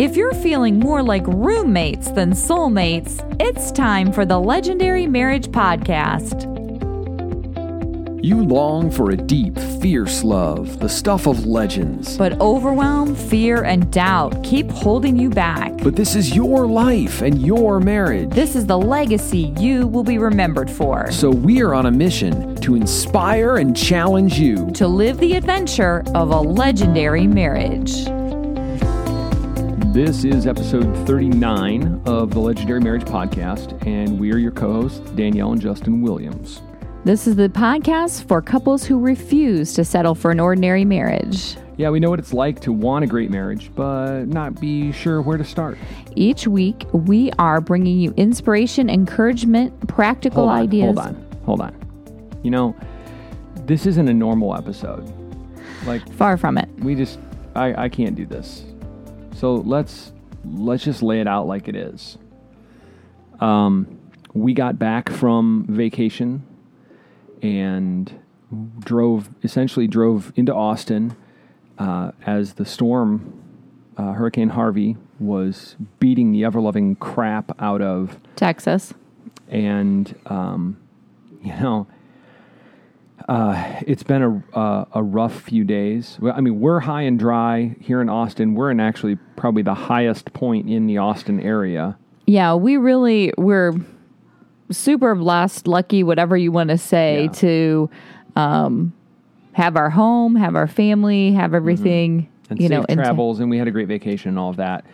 If you're feeling more like roommates than soulmates, it's time for the Legendary Marriage Podcast. You long for a deep, fierce love, the stuff of legends. But overwhelm, fear, and doubt keep holding you back. But this is your life and your marriage. This is the legacy you will be remembered for. So we are on a mission to inspire and challenge you to live the adventure of a legendary marriage. This is episode 39 of the Legendary Marriage Podcast, and we are your co hosts, Danielle and Justin Williams. This is the podcast for couples who refuse to settle for an ordinary marriage. Yeah, we know what it's like to want a great marriage, but not be sure where to start. Each week, we are bringing you inspiration, encouragement, practical hold on, ideas. Hold on, hold on. You know, this isn't a normal episode. Like far from it. We just, I, I can't do this. So let's let's just lay it out like it is. Um, we got back from vacation and drove essentially drove into Austin uh, as the storm uh, Hurricane Harvey was beating the ever loving crap out of Texas, and um, you know. Uh, it's been a uh, a rough few days. I mean, we're high and dry here in Austin. We're in actually probably the highest point in the Austin area. Yeah, we really we're super blessed, lucky, whatever you want to say, yeah. to um, have our home, have our family, have everything. Mm-hmm. And you safe know, travels, and we had a great vacation and all of that.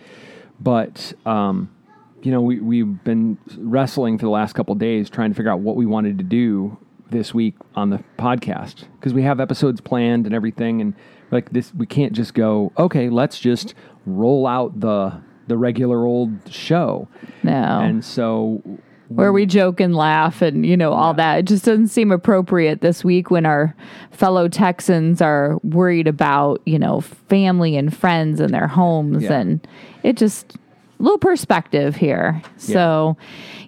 But um, you know, we we've been wrestling for the last couple days trying to figure out what we wanted to do this week on the podcast because we have episodes planned and everything, and like this, we can't just go. Okay, let's just roll out the the regular old show. No, and so where we joke and laugh and you know all yeah. that. It just doesn't seem appropriate this week when our fellow Texans are worried about you know family and friends and their homes, yeah. and it just little perspective here. Yeah. So,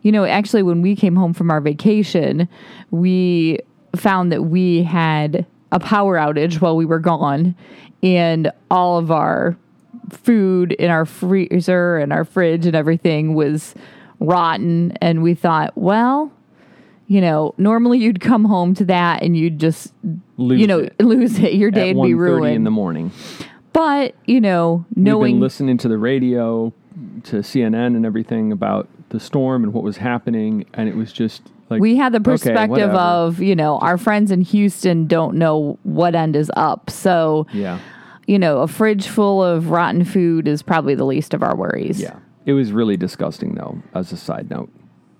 you know, actually, when we came home from our vacation, we found that we had a power outage while we were gone, and all of our food in our freezer and our fridge and everything was rotten. And we thought, well, you know, normally you'd come home to that and you'd just, lose you know, it. lose it. Your day'd be ruined in the morning. But you know, knowing We've been listening to the radio, to CNN and everything about the storm and what was happening, and it was just like we had the perspective okay, of you know our friends in Houston don't know what end is up, so yeah, you know, a fridge full of rotten food is probably the least of our worries. Yeah, it was really disgusting though. As a side note.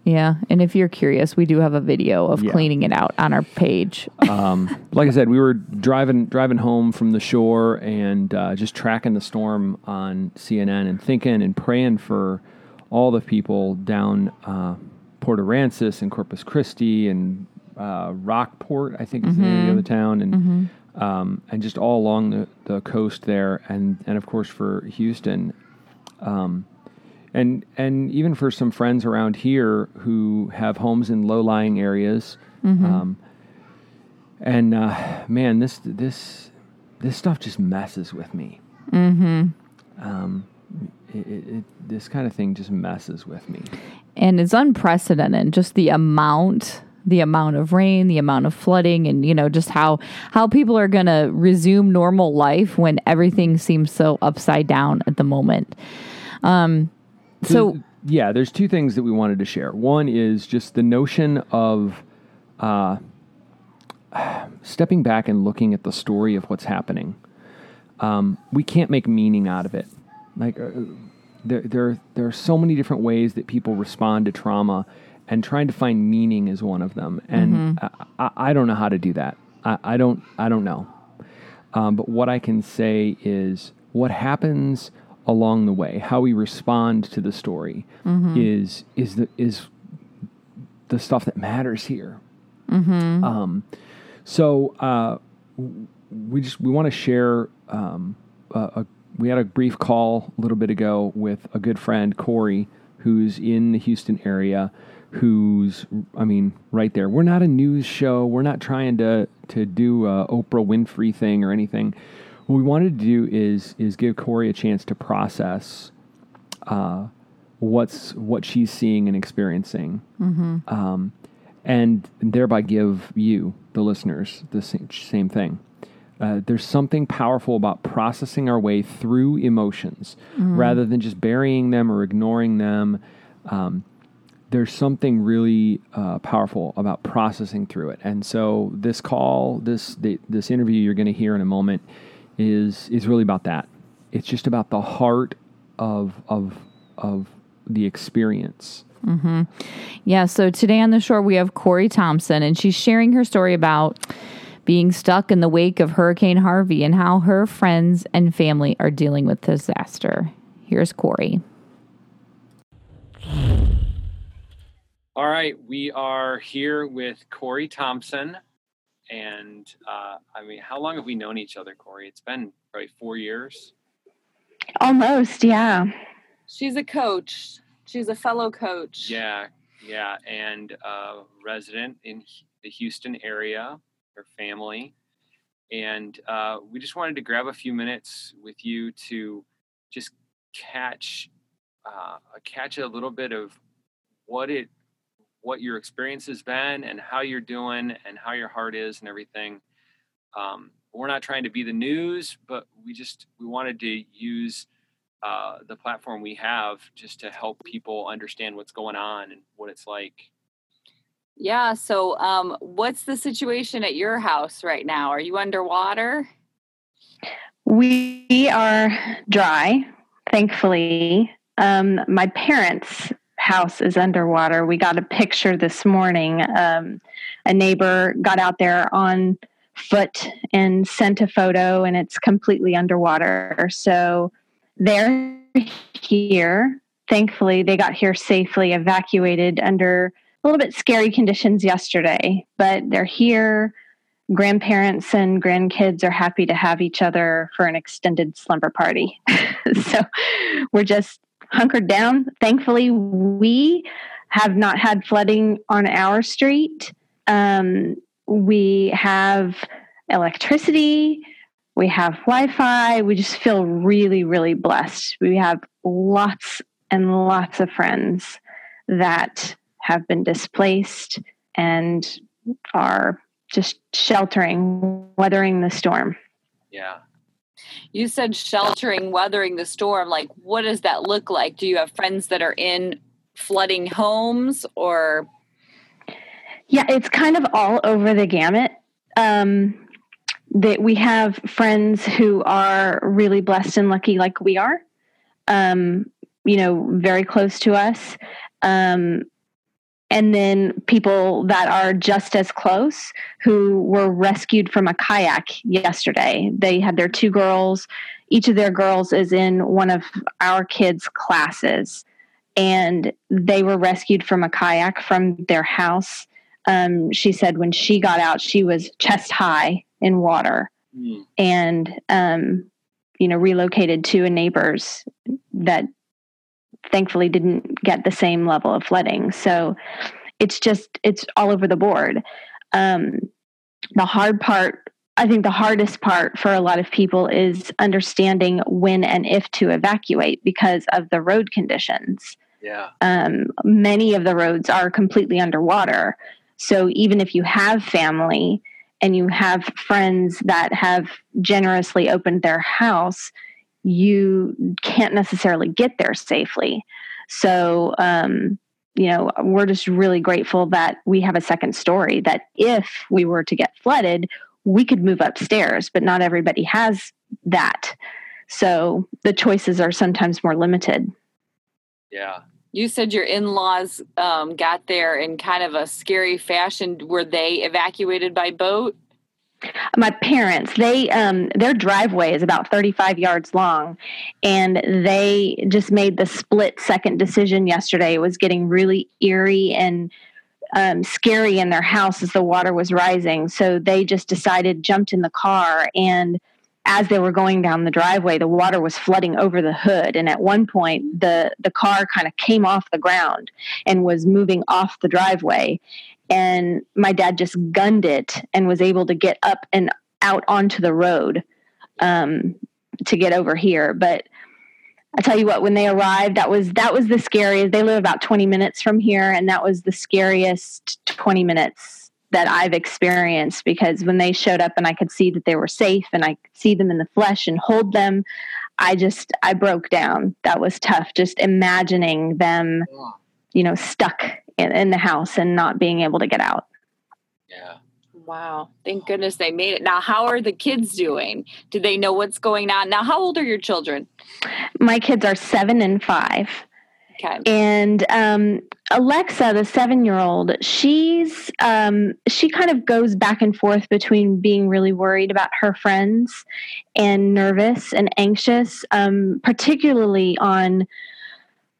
Yeah, and if you're curious, we do have a video of yeah. cleaning it out on our page. um, like I said, we were driving driving home from the shore and uh, just tracking the storm on CNN and thinking and praying for all the people down uh, Port Aransas and Corpus Christi and uh, Rockport, I think is mm-hmm. the name of the town, and mm-hmm. um, and just all along the, the coast there, and and of course for Houston. Um, and and even for some friends around here who have homes in low lying areas. Mm-hmm. Um, and uh, man, this this this stuff just messes with me. Mm-hmm. Um, it, it, it, this kind of thing just messes with me. And it's unprecedented, just the amount the amount of rain, the amount of flooding, and you know just how how people are going to resume normal life when everything seems so upside down at the moment. Um, so yeah, there's two things that we wanted to share. One is just the notion of uh, stepping back and looking at the story of what's happening. Um, we can't make meaning out of it. Like uh, there, there, there are so many different ways that people respond to trauma, and trying to find meaning is one of them. And mm-hmm. I, I, I, don't know how to do that. I, I don't, I don't know. Um, but what I can say is what happens along the way, how we respond to the story mm-hmm. is is the is the stuff that matters here. Mm-hmm. Um, so uh, we just we want to share. Um, a, a, we had a brief call a little bit ago with a good friend Cory, who's in the Houston area. Who's I mean, right there. We're not a news show. We're not trying to to do a Oprah Winfrey thing or anything what we wanted to do is is give Cory a chance to process uh, what's what she's seeing and experiencing, um, and thereby give you, the listeners, the same, same thing. Uh, there's something powerful about processing our way through emotions rather than just burying them or ignoring them. Um, there's something really uh, powerful about processing through it. And so this call, this the, this interview you're going to hear in a moment, is is really about that. It's just about the heart of of of the experience. Mm-hmm. Yeah, so today on the shore we have Cory Thomsen, and she's sharing her story about being stuck in the wake of Hurricane Harvey and how her friends and family are dealing with the disaster. Here's Cory. All right, we are here with Cory Thomsen, and uh, I mean, how long have we known each other, Cory? It's been probably four years. Almost, yeah. She's a coach. She's a fellow coach. Yeah, yeah, and uh, resident in the Houston area, her family, and uh, we just wanted to grab a few minutes with you to just catch uh, catch a little bit of what it what your experience has been and how you're doing and how your heart is and everything. Um, we're not trying to be the news, but we just we wanted to use uh, the platform we have just to help people understand what's going on and what it's like. Yeah. So, um, what's the situation at your house right now? Are you underwater? We are dry, thankfully. Um, my parents' house is underwater. We got a picture this morning. Um, a neighbor got out there on foot and sent a photo, and it's completely underwater. So they're here. Thankfully, they got here safely, evacuated under a little bit scary conditions yesterday, but they're here. Grandparents and grandkids are happy to have each other for an extended slumber party. so we're just hunkered down. Thankfully, we have not had flooding on our street. Um, we have electricity, we have Wi Fi. We just feel really, really blessed. We have lots and lots of friends that have been displaced and are just sheltering, weathering the storm. Yeah. You said sheltering, weathering the storm. Like, what does that look like? Do you have friends that are in flooding homes or? Yeah, it's kind of all over the gamut. Um, that we have friends who are really blessed and lucky, like we are. Um, you know, very close to us. Um, and then people that are just as close who were rescued from a kayak yesterday. They had their two girls. Each of their girls is in one of our kids' classes, and they were rescued from a kayak from their house. Um, she said when she got out, she was chest high in water Mm. and um, you know relocated to a neighbor's that thankfully didn't get the same level of flooding so it's just it's all over the board um, the hard part i think the hardest part for a lot of people is understanding when and if to evacuate because of the road conditions Yeah. um, many of the roads are completely underwater. So even if you have family and you have friends that have generously opened their house, you can't necessarily get there safely. So, um, you know, we're just really grateful that we have a second story that if we were to get flooded, we could move upstairs, but not everybody has that. So the choices are sometimes more limited. Yeah. You said your in laws um, got there in kind of a scary fashion. Were they evacuated by boat? My parents they um their driveway is about 35 yards long and they just made the split second decision yesterday. It was getting really eerie and um, scary in their house as the water was rising so they just decided jumped in the car and as they were going down the driveway the water was flooding over the hood and at one point the the car kind of came off the ground and was moving off the driveway and my dad just gunned it and was able to get up and out onto the road um, to get over here. But I tell you what, when they arrived, that was that was the scariest. They live about 20 minutes from here, and that was the scariest 20 minutes that I've experienced because when they showed up and I could see that they were safe and I could see them in the flesh and hold them, I just I broke down. That was tough. Just imagining them, you know, stuck in, in the house and not being able to get out. Yeah. Wow. Thank goodness they made it. Now, how are the kids doing? Do they know what's going on? Now, how old are your children? My kids are seven and five. Okay. And um, Alexa, the seven-year-old, she's um, she kind of goes back and forth between being really worried about her friends and nervous and anxious, um, particularly on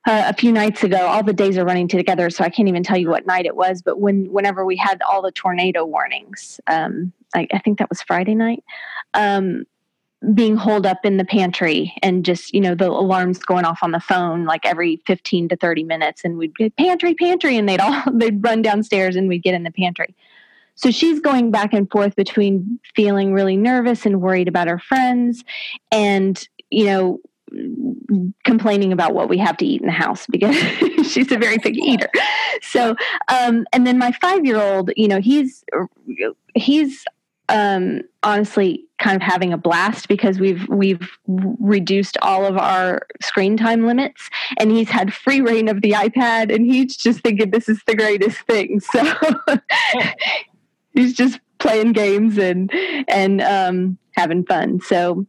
uh, a few nights ago. All the days are running together, so I can't even tell you what night it was. But when whenever we had all the tornado warnings, um, I, I think that was Friday night. Um, being holed up in the pantry and just you know the alarms going off on the phone like every 15 to 30 minutes and we'd get pantry pantry and they'd all they'd run downstairs and we'd get in the pantry so she's going back and forth between feeling really nervous and worried about her friends and you know complaining about what we have to eat in the house because she's a very picky eater. So um and then my five year old you know he's he's um, honestly kind of having a blast because we've we've reduced all of our screen time limits and he's had free reign of the iPad and he's just thinking this is the greatest thing. So he's just playing games and and um, having fun. So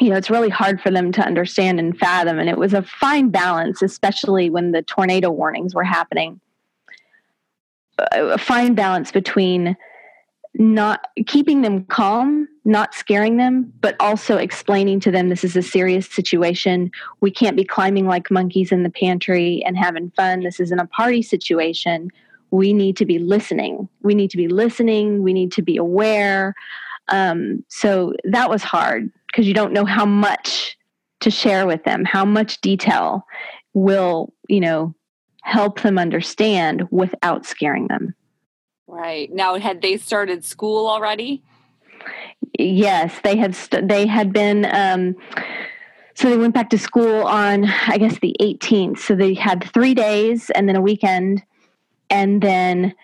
you know it's really hard for them to understand and fathom and it was a fine balance especially when the tornado warnings were happening a fine balance between not keeping them calm, not scaring them, but also explaining to them this is a serious situation. We can't be climbing like monkeys in the pantry and having fun. This isn't a party situation. We need to be listening. We need to be listening. We need to be aware. Um, so that was hard because you don't know how much to share with them, how much detail will, you know, help them understand without scaring them. Right. Now, had they started school already? Yes, they had. St- they had been. Um, so they went back to school on, I guess, the 18th. So they had three days and then a weekend, and then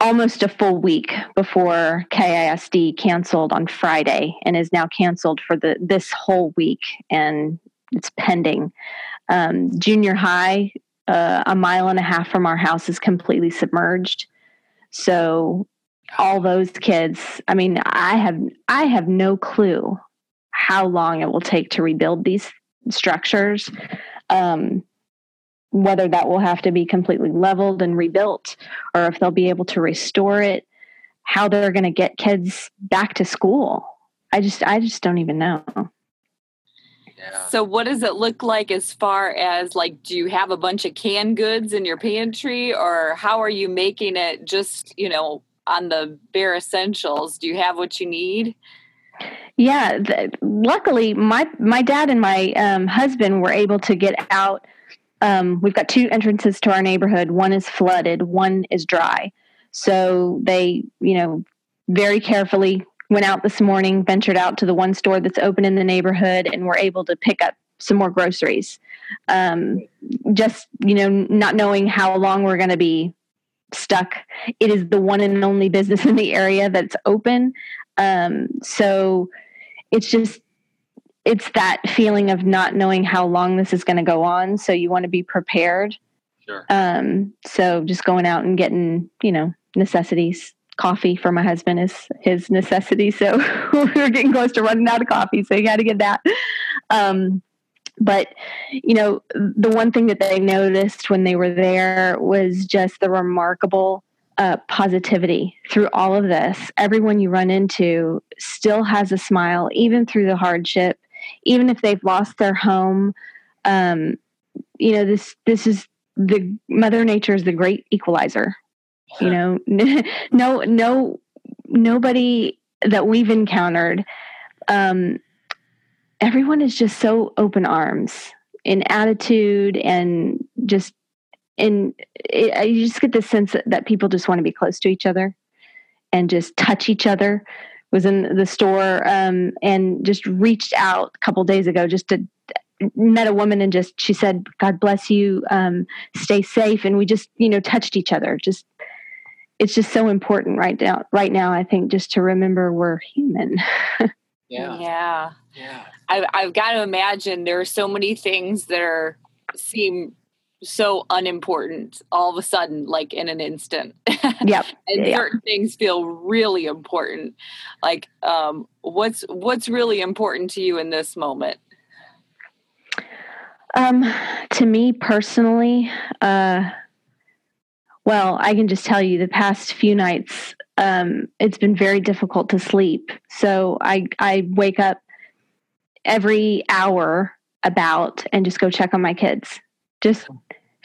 almost a full week before KISD canceled on Friday and is now canceled for the this whole week, and it's pending. Um, junior high, uh, a mile and a half from our house, is completely submerged. So all those kids, I mean, I have I have no clue how long it will take to rebuild these structures. Um, whether that will have to be completely leveled and rebuilt or if they'll be able to restore it, how they're going to get kids back to school. I just I just don't even know. So what does it look like as far as like do you have a bunch of canned goods in your pantry or how are you making it just, you know, on the bare essentials? Do you have what you need? Yeah, the, luckily my my dad and my um, husband were able to get out um, we've got two entrances to our neighborhood. One is flooded, one is dry. So they, you know, very carefully went out this morning, ventured out to the one store that's open in the neighborhood, and were able to pick up some more groceries. Um, just you know, not knowing how long we're going to be stuck. It is the one and only business in the area that's open. Um, so it's just it's that feeling of not knowing how long this is going to go on. So you want to be prepared. Sure. Um, so just going out and getting, you know, necessities coffee for my husband is his necessity. So we were getting close to running out of coffee. So you got to get that. Um, but, you know, the one thing that they noticed when they were there was just the remarkable uh, positivity through all of this. Everyone you run into still has a smile, even through the hardship, even if they've lost their home. Um, you know, this this is the Mother Nature is the great equalizer you know no no nobody that we've encountered um everyone is just so open arms in attitude and just in it, I just get the sense that, that people just want to be close to each other and just touch each other was in the store um, and just reached out a couple days ago just to met a woman and just she said, "God bless you, um, stay safe," and we just you know touched each other. Just it's just so important right now. Right now, I think just to remember we're human. yeah, yeah, yeah. I've I've got to imagine there are so many things that are seem so unimportant all of a sudden like in an instant. Yep. And certain things feel really important. Like um what's what's really important to you in this moment? Um to me personally uh well i can just tell you the past few nights um it's been very difficult to sleep. So i i wake up every hour about and just go check on my kids. Just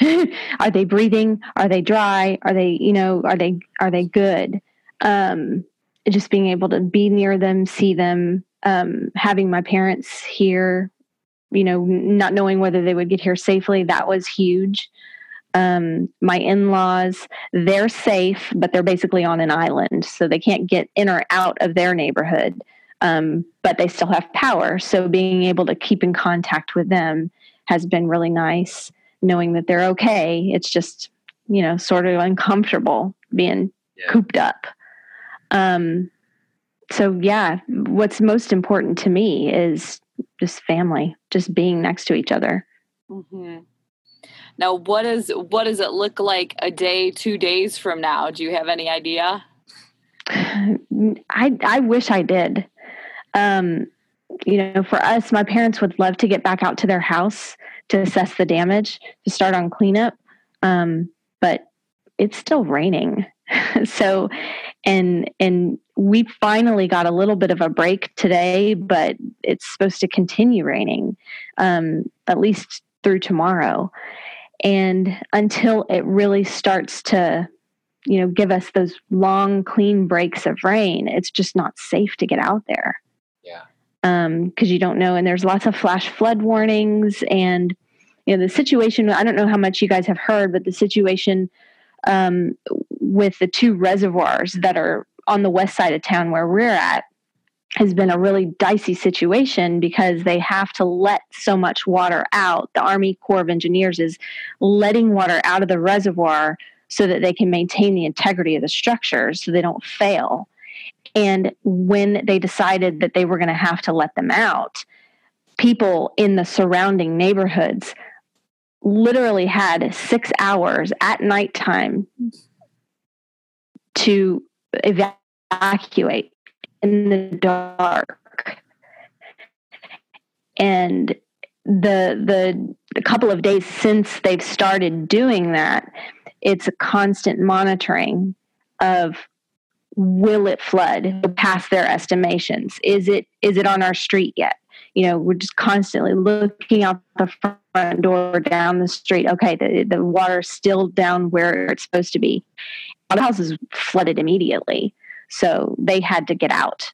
are they breathing? Are they dry? Are they, you know, are they are they good? Um, just being able to be near them, see them, um, having my parents here, you know, not knowing whether they would get here safely, that was huge. Um, my in-laws, they're safe, but they're basically on an island, so they can't get in or out of their neighborhood. Um, but they still have power, so being able to keep in contact with them has been really nice knowing that they're okay. It's just, you know, sort of uncomfortable being yeah. cooped up. Um, so yeah, what's most important to me is just family, just being next to each other. Mm-hmm. Now, what is what does it look like a day, two days from now? Do you have any idea? I I wish I did. Um, you know, for us, my parents would love to get back out to their house to assess the damage to start on cleanup. Um, but it's still raining. so, and, and we finally got a little bit of a break today, but it's supposed to continue raining, um, at least through tomorrow. And until it really starts to, you know, give us those long, clean breaks of rain, it's just not safe to get out there. Because um, you don't know. And there's lots of flash flood warnings, and you know the situation. I don't know how much you guys have heard, but the situation um, with the two reservoirs that are on the west side of town where we're at has been a really dicey situation because they have to let so much water out. The Army Corps of Engineers is letting water out of the reservoir so that they can maintain the integrity of the structures so they don't fail. And when they decided that they were going to have to let them out, people in the surrounding neighborhoods literally had six hours at nighttime to evacuate in the dark. And the the the couple of days since they've started doing that, it's a constant monitoring of will it flood past their estimations? Is it is it on our street yet? You know, we're just constantly looking out the front door down the street. Okay, the the water's still down where it's supposed to be. The house is flooded immediately, so they had to get out.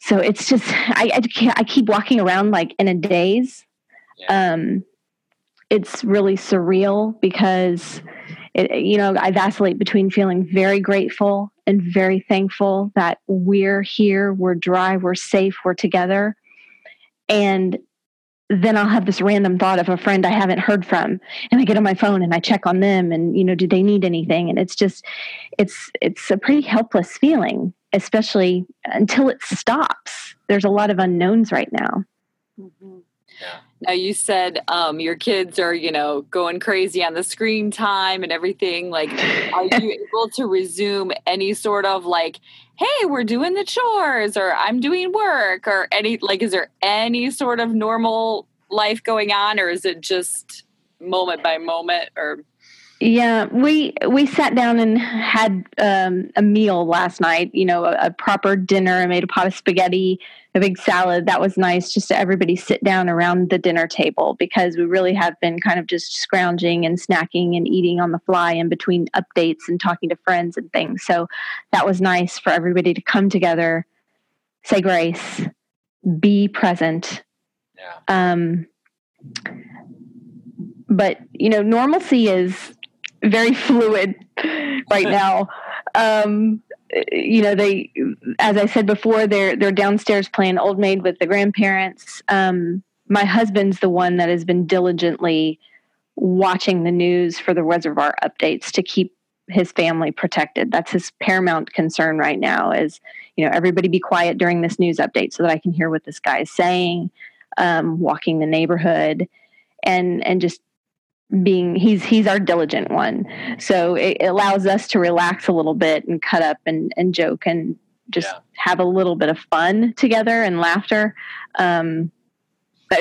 So it's just I I, I keep walking around like in a daze. Yeah. Um, it's really surreal because it, you know, I vacillate between feeling very grateful and very thankful that we're here, we're dry, we're safe, we're together. And then I'll have this random thought of a friend I haven't heard from and I get on my phone and I check on them and you know do they need anything and it's just it's it's a pretty helpless feeling especially until it stops there's a lot of unknowns right now mm-hmm. Now you said um, your kids are, you know, going crazy on the screen time and everything. Like, are you able to resume any sort of like, hey, we're doing the chores or I'm doing work or any like, is there any sort of normal life going on or is it just moment by moment or? Yeah, we we sat down and had um, a meal last night. You know, a, a proper dinner. I made a pot of spaghetti a big salad. That was nice just to everybody sit down around the dinner table because we really have been kind of just scrounging and snacking and eating on the fly in between updates and talking to friends and things. So that was nice for everybody to come together, say grace, be present. Yeah. Um, but you know, normalcy is very fluid right now. Um, you know they as i said before they're they're downstairs playing old maid with the grandparents um, my husband's the one that has been diligently watching the news for the reservoir updates to keep his family protected. That's his paramount concern right now is, you know, everybody be quiet during this news update so that I can hear what this guy is saying, um, walking the neighborhood and and just being he's he's our diligent one. So it, it allows us to relax a little bit and cut up and, and joke and just yeah. have a little bit of fun together and laughter. Um,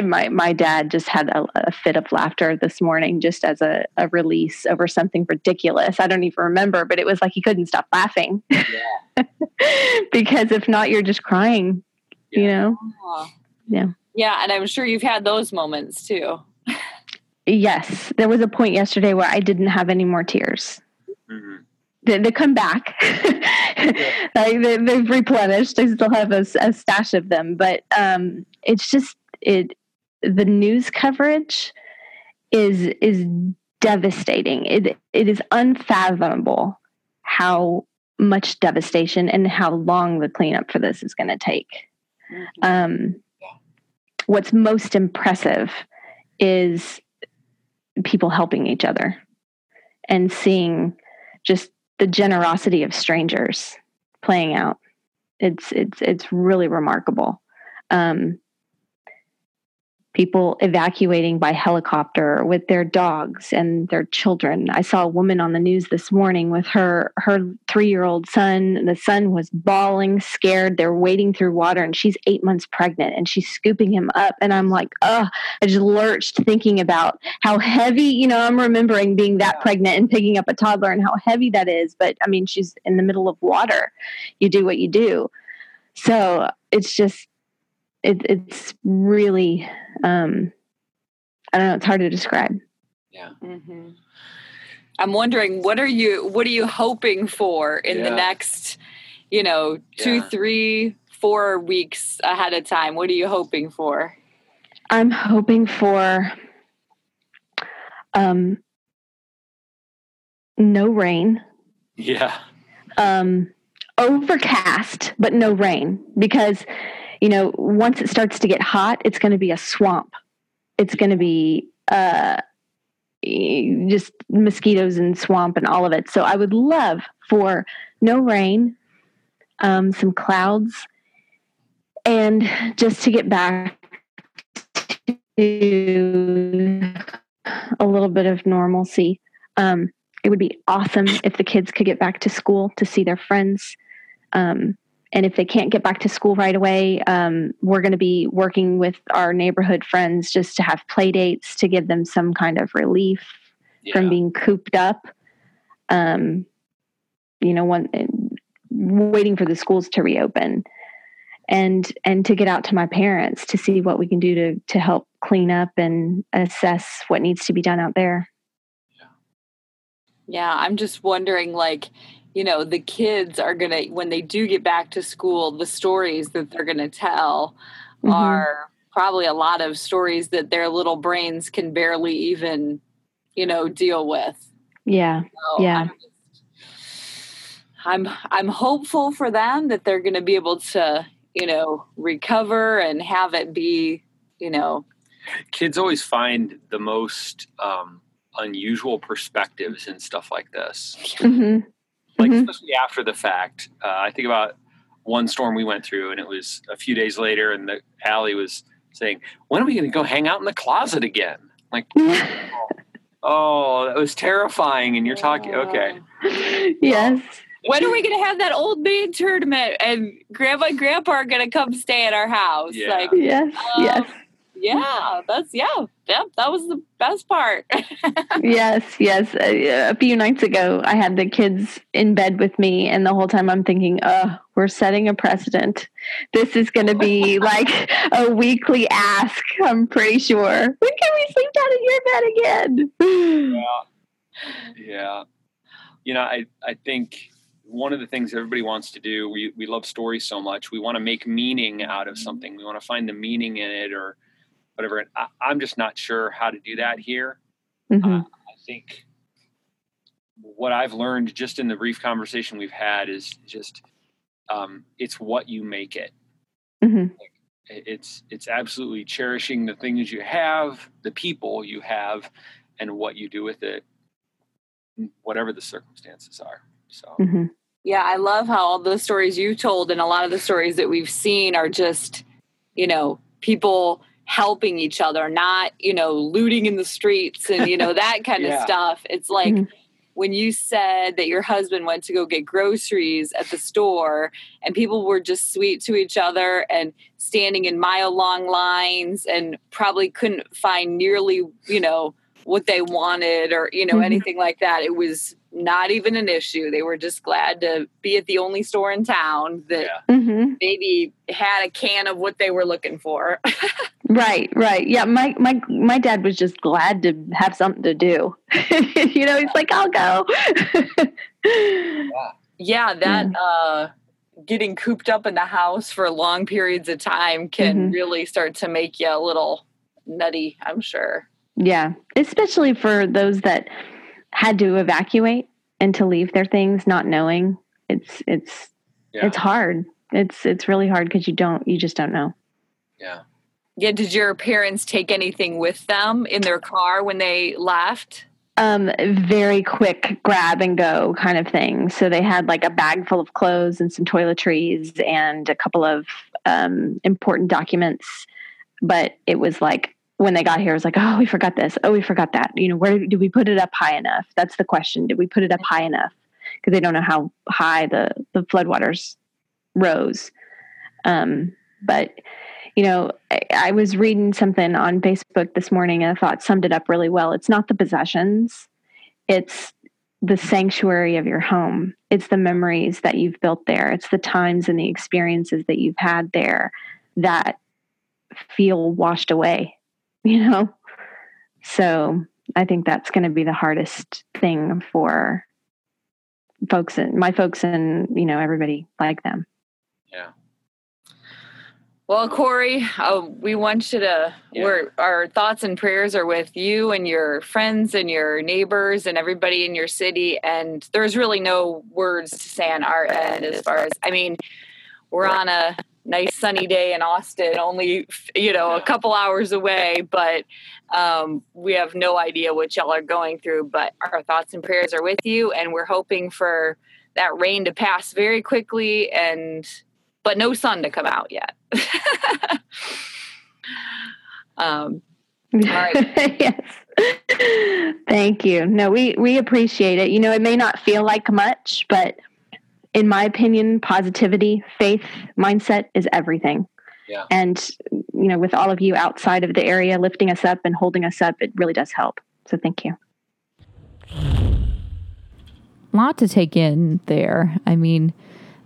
my my dad just had a, a, fit of laughter this morning just as a, a, release over something ridiculous. I don't even remember, but it was like he couldn't stop laughing. Yeah. because if not, you're just crying. Yeah. You know. Yeah. Yeah, and I'm sure you've had those moments too. Yes, there was a point yesterday where I didn't have any more tears. Mm-hmm. They, they, come back. like they, have replenished. I still have a, a stash of them, but um, it's just it the news coverage is is devastating. It it is unfathomable how much devastation and how long the cleanup for this is going to take. Mm-hmm. Um, what's most impressive is people helping each other and seeing just the generosity of strangers playing out. It's it's it's really remarkable. Um, people evacuating by helicopter with their dogs and their children. I saw a woman on the news this morning with her her 3-year-old son. The son was bawling, scared. They're wading through water and she's 8 months pregnant and she's scooping him up and I'm like, "Ugh." I just lurched thinking about how heavy, you know, I'm remembering being that pregnant and picking up a toddler and how heavy that is, but I mean, she's in the middle of water. You do what you do. So, it's just it, it's really um, I don't know. It's hard to describe. Yeah. Mm-hmm. I'm wondering what are you what are you hoping for in yeah. the next, you know, two, yeah. three, four weeks ahead of time? What are you hoping for? I'm hoping for um, no rain. Yeah. Um, overcast, but no rain because you know, once it starts to get hot, it's going to be a swamp. It's going to be uh, just mosquitoes and swamp and all of it. So I would love for no rain, um, some clouds, and just to get back to a little bit of normalcy. Um, it would be awesome if the kids could get back to school to see their friends. Um, and if they can't get back to school right away, um, we're going to be working with our neighborhood friends just to have play dates to give them some kind of relief yeah. from being cooped up. Um, you know, one, waiting for the schools to reopen and and to get out to my parents to see what we can do to to help clean up and assess what needs to be done out there. Yeah, yeah I'm just wondering like you know the kids are going to when they do get back to school the stories that they're going to tell mm-hmm. are probably a lot of stories that their little brains can barely even you know deal with. Yeah. So yeah. I'm, I'm i'm hopeful for them that they're going to be able to you know recover and have it be you know. Kids always find the most um, unusual perspectives and stuff like this. Mm-hmm like mm-hmm. especially after the fact. Uh, I think about one storm we went through, and it was a few days later, and the alley was saying, "When are we going to go hang out in the closet again?" Like, oh, oh, that was terrifying. And you're talking, okay, yes. When are we going to have that old man tournament? And grandma and grandpa are going to come stay at our house. Yeah. Like, yes, um, yes yeah, that's yeah, yeah. That was the best part. yes, yes. Uh, a, a, few nights ago, I had the kids in bed with me, and the whole time I'm thinking, "Oh, we're setting a precedent. This is going to be like a weekly ask." I'm pretty sure. When can we sleep down in your bed again? yeah, yeah. You know, I I think one of the things everybody wants to do we, we love stories so much we want to make meaning out of mm-hmm. something we want to find the meaning in it or whatever. I, am just not sure how to do that here. Mm-hmm. Uh, I think what I've learned just in the brief conversation we've had is just um, it's what you make it. Mm-hmm. Like, it's it's absolutely cherishing the things you have, the people you have, and what you do with it, whatever the circumstances are. So. Mm-hmm. Yeah, I love how all the stories you told and a lot of the stories that we've seen are just, you know, people helping each other, not, you know, looting in the streets and, you know, that kind yeah. of stuff. It's like mm-hmm. when you said that your husband went to go get groceries at the store and people were just sweet to each other and standing in mile long lines and probably couldn't find nearly, you know, what they wanted or, you know, mm-hmm. anything like that. It was not even an issue. They were just glad to be at the only store in town that yeah. mm-hmm. maybe had a can of what they were looking for. right, right. Yeah, my my my dad was just glad to have something to do. you know, he's like, "I'll go." yeah. yeah, that mm. uh getting cooped up in the house for long periods of time can mm-hmm. really start to make you a little nutty, I'm sure. Yeah, especially for those that had to evacuate and to leave their things not knowing. It's it's yeah. it's hard. It's it's really hard because you don't you just don't know. Yeah. Yeah did your parents take anything with them in their car when they left? Um very quick grab and go kind of thing. So they had like a bag full of clothes and some toiletries and a couple of um important documents. But it was like when they got here, it was like, oh, we forgot this. Oh, we forgot that. You know, where did we put it up high enough? That's the question. Did we put it up high enough? Because they don't know how high the the floodwaters rose. Um, but you know, I, I was reading something on Facebook this morning, and I thought summed it up really well. It's not the possessions; it's the sanctuary of your home. It's the memories that you've built there. It's the times and the experiences that you've had there that feel washed away you know? So I think that's going to be the hardest thing for folks and my folks and, you know, everybody like them. Yeah. Well, Cory, uh, we want you to. Yeah. We're, our thoughts and prayers are with you and your friends and your neighbors and everybody in your city. And there's really no words to say on our end as far as I mean, we're on a nice sunny day in Austin, only you know a couple hours away, but um, we have no idea what y'all are going through. But our thoughts and prayers are with you, and we're hoping for that rain to pass very quickly, and but no sun to come out yet. um, all right. yes. Thank you. No, we we appreciate it. You know, it may not feel like much, but in my opinion, positivity, faith, mindset is everything. Yeah. And, you know, with all of you outside of the area lifting us up and holding us up, it really does help. So thank you. A lot to take in there. I mean,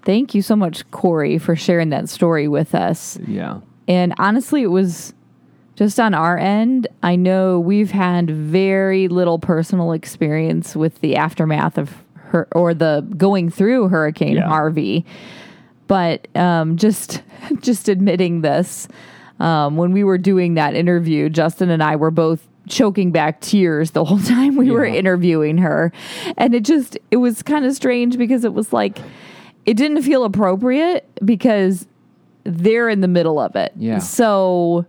thank you so much, Cory, for sharing that story with us. Yeah. And honestly, it was just on our end. I know we've had very little personal experience with the aftermath of her or the going through Hurricane yeah. Harvey. But um, just just admitting this, um, when we were doing that interview, Justin and I were both choking back tears the whole time we yeah. were interviewing her, and it just it was kind of strange because it was like it didn't feel appropriate because they're in the middle of it. Yeah. So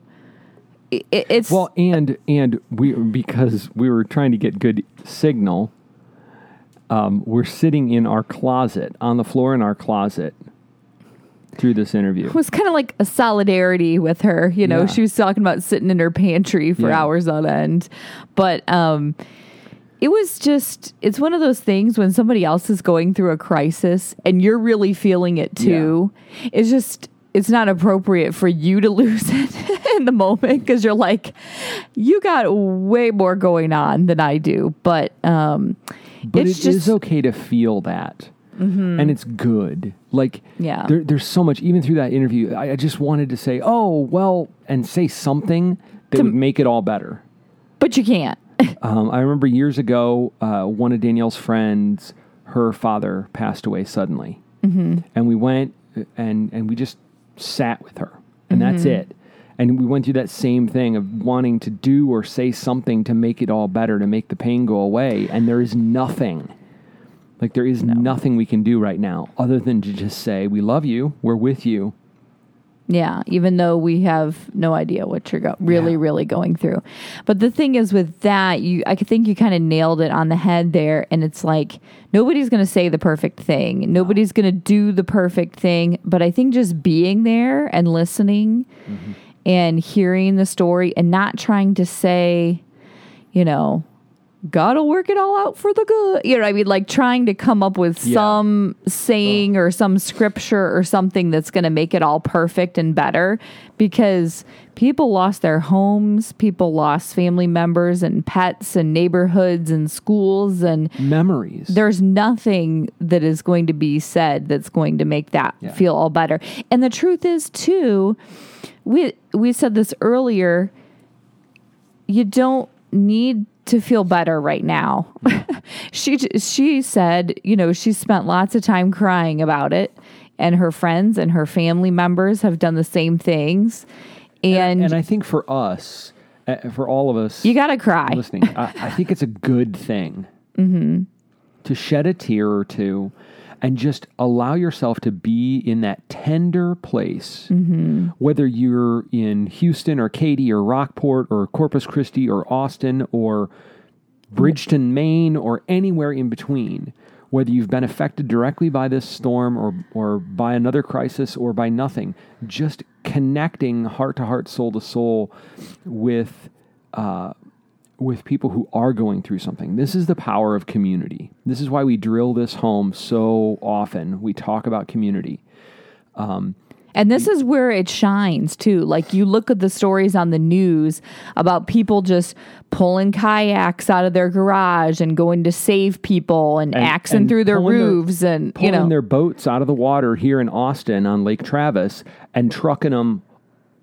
it's well, and and we because we were trying to get good signal um, we're sitting in our closet, on the floor in our closet through this interview. It was kind of like a solidarity with her. You know, yeah. she was talking about sitting in her pantry for yeah. hours on end. But um, it was just, it's one of those things when somebody else is going through a crisis and you're really feeling it too. Yeah. It's just, it's not appropriate for you to lose it in the moment because you're like, you got way more going on than I do. But, um, but it's it just, is okay to feel that. Mm-hmm. And it's good. Like, yeah. There, there's so much, even through that interview, I, I, just wanted to say, oh, well, and say something that to, would make it all better. But you can't. um, I remember years ago, uh, one of Danielle's friends, her father passed away suddenly. Mm-hmm. And we went uh, and, and we just sat with her. And mm-hmm. that's it. And we went through that same thing of wanting to do or say something to make it all better, to make the pain go away. And there is nothing. Like, there is no. nothing we can do right now other than to just say, We love you, we're with you, Yeah, even though we have no idea what you're go- really, Yeah. really going through. But the thing is with that, you I think you kind of nailed it on the head there. And it's like nobody's going to say the perfect thing. Nobody's going to do the perfect thing. But I think just being there and listening mm-hmm. And hearing the story and not trying to say, you know, God will work it all out for the good. You know, I mean, like trying to come up with Yeah. some saying or some scripture or something that's going to make it all perfect and better because people lost their homes, people lost family members and pets and neighborhoods and schools and Memories. there's nothing that is going to be said that's going to make that Yeah. feel all better. And the truth is too, we we said this earlier, you don't need to feel better right now. she she said, you know, she spent lots of time crying about it and her friends and her family members have done the same things. And, and I think for us, uh, for all of us, you got to cry. listening, I, I think it's a good thing to shed a tear or two and just allow yourself to be in that tender place. Whether you're in Houston or Katy or Rockport or Corpus Christi or Austin or Bridgton, Maine, or anywhere in between, whether you've been affected directly by this storm or, or by another crisis or by nothing, just connecting heart to heart, soul to soul with uh, with people who are going through something. This is the power of community. This is why we drill this home so often. We talk about community. Um, and this is where it shines too. Like you look at the stories on the news about people just pulling kayaks out of their garage and going to save people and, And- axing and through their pulling their- roofs and you Pulling know their boats out of the water here in Austin on Lake Travis and trucking them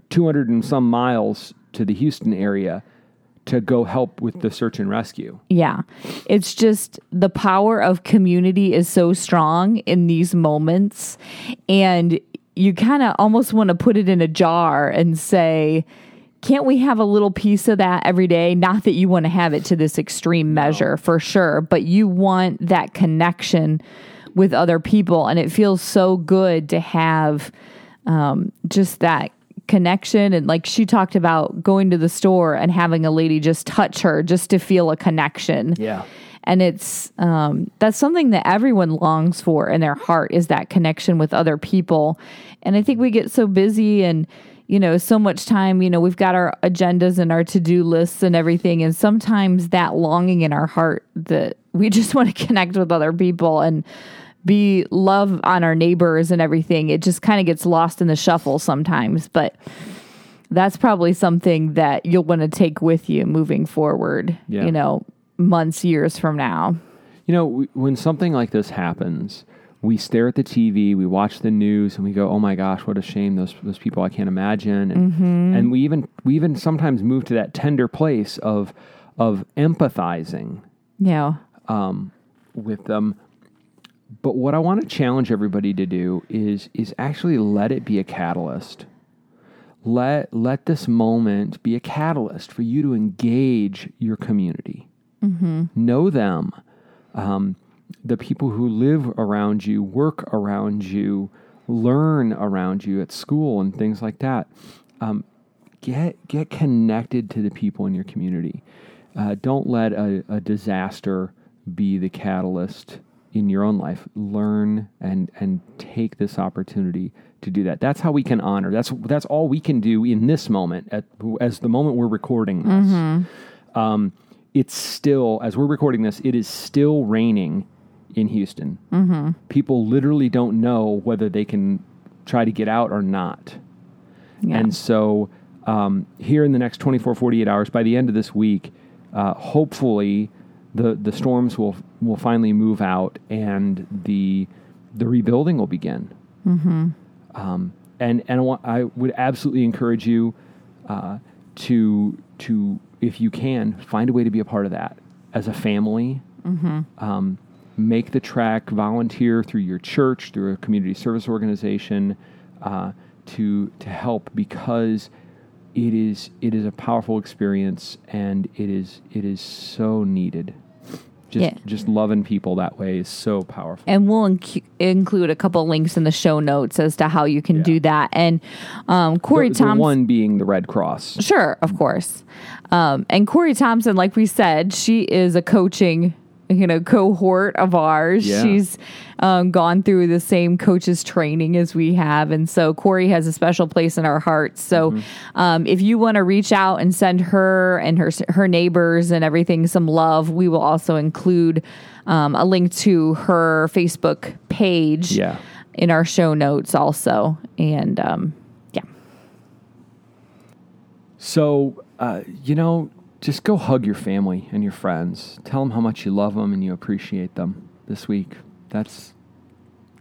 200 and some miles to the Houston area to go help with the search and rescue. Yeah. It's just the power of community is so strong in these moments. And you kind of almost want to put it in a jar and say, can't we have a little piece of that every day? Not that you want to have it to this extreme measure for sure, but you want that connection with other people. And it feels so good to have um, just that connection. And like she talked about going to the store and having a lady just touch her just to feel a connection. Yeah. And it's um, that's something that everyone longs for in their heart is that connection with other people. And I think we get so busy and you know so much time. You know we've got our agendas and our to do lists and everything, and sometimes that longing in our heart that we just want to connect with other people and be love on our neighbors and everything. It just kind of gets lost in the shuffle sometimes, but that's probably something that you'll want to take with you moving forward. Yeah. You know, months, years from now. You know, when something like this happens, we stare at the TV, we watch the news, and we go, "Oh my gosh, what a shame! Those those people I can't imagine." And and we even we even sometimes move to that tender place of of empathizing Yeah. Um, with them. But what I want to challenge everybody to do is is actually let it be a catalyst. Let let this moment be a catalyst for you to engage your community. Know them, um, the people who live around you, work around you, learn around you at school, and things like that. Um, get get connected to the people in your community. Uh, don't let a, a disaster be the catalyst in your own life. Learn and and take this opportunity to do that. That's how we can honor. That's that's all we can do in this moment at as the moment we're recording this. Um, it's still as we're recording this. It is still raining in Houston. Mm-hmm. People literally don't know whether they can try to get out or not. Yeah. And so, um, here in the next 24, 48 hours, by the end of this week, uh, hopefully the, the storms will, will finally move out and the, the rebuilding will begin. Mm-hmm. Um, and and I, want, I would absolutely encourage you uh, to, to, if you can, find a way to be a part of that as a family. Um, make the trek, volunteer through your church, through a community service organization, uh, to to help because it is it is a powerful experience and it is it is so needed, just Yeah. just loving people that way is so powerful. and we'll inc- include a couple links in the show notes as to how you can Yeah. do that. And um, Cory the, the Thomsen, one being the Red Cross. sure, of course. Um, and Cory Thomsen, like we said, she is a coaching you know cohort of ours. Yeah. She's um, gone through the same coaches training as we have, and so Cory has a special place in our hearts. So Mm-hmm. um, if you want to reach out and send her and her her neighbors and everything some love, we will also include um, a link to her Facebook page Yeah. in our show notes also. And um, yeah, So, uh, you know, just go hug your family and your friends. Tell them how much you love them and you appreciate them this week. That's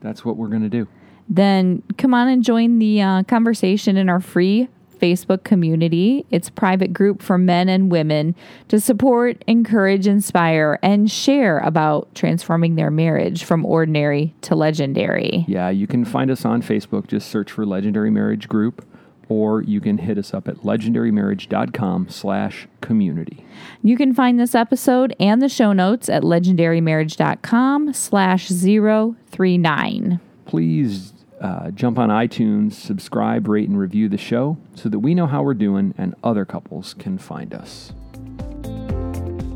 that's what we're going to do. then come on and join the uh, conversation in our free Facebook community. It's a private group for men and women to support, encourage, inspire, and share about transforming their marriage from ordinary to legendary. Yeah, you can find us on Facebook. Just search for Legendary Marriage Group, or you can hit us up at legendarymarriage.com slash community. You can find this episode and the show notes at legendarymarriage.com slash 039. Please uh, jump on iTunes, subscribe, rate, and review the show so that we know how we're doing and other couples can find us.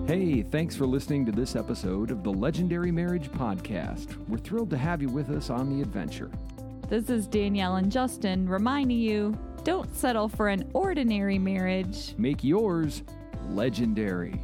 Hey, thanks for listening to this episode of the Legendary Marriage Podcast. We're thrilled to have you with us on the adventure. This is Danielle and Justin reminding you don't settle for an ordinary marriage. Make yours legendary.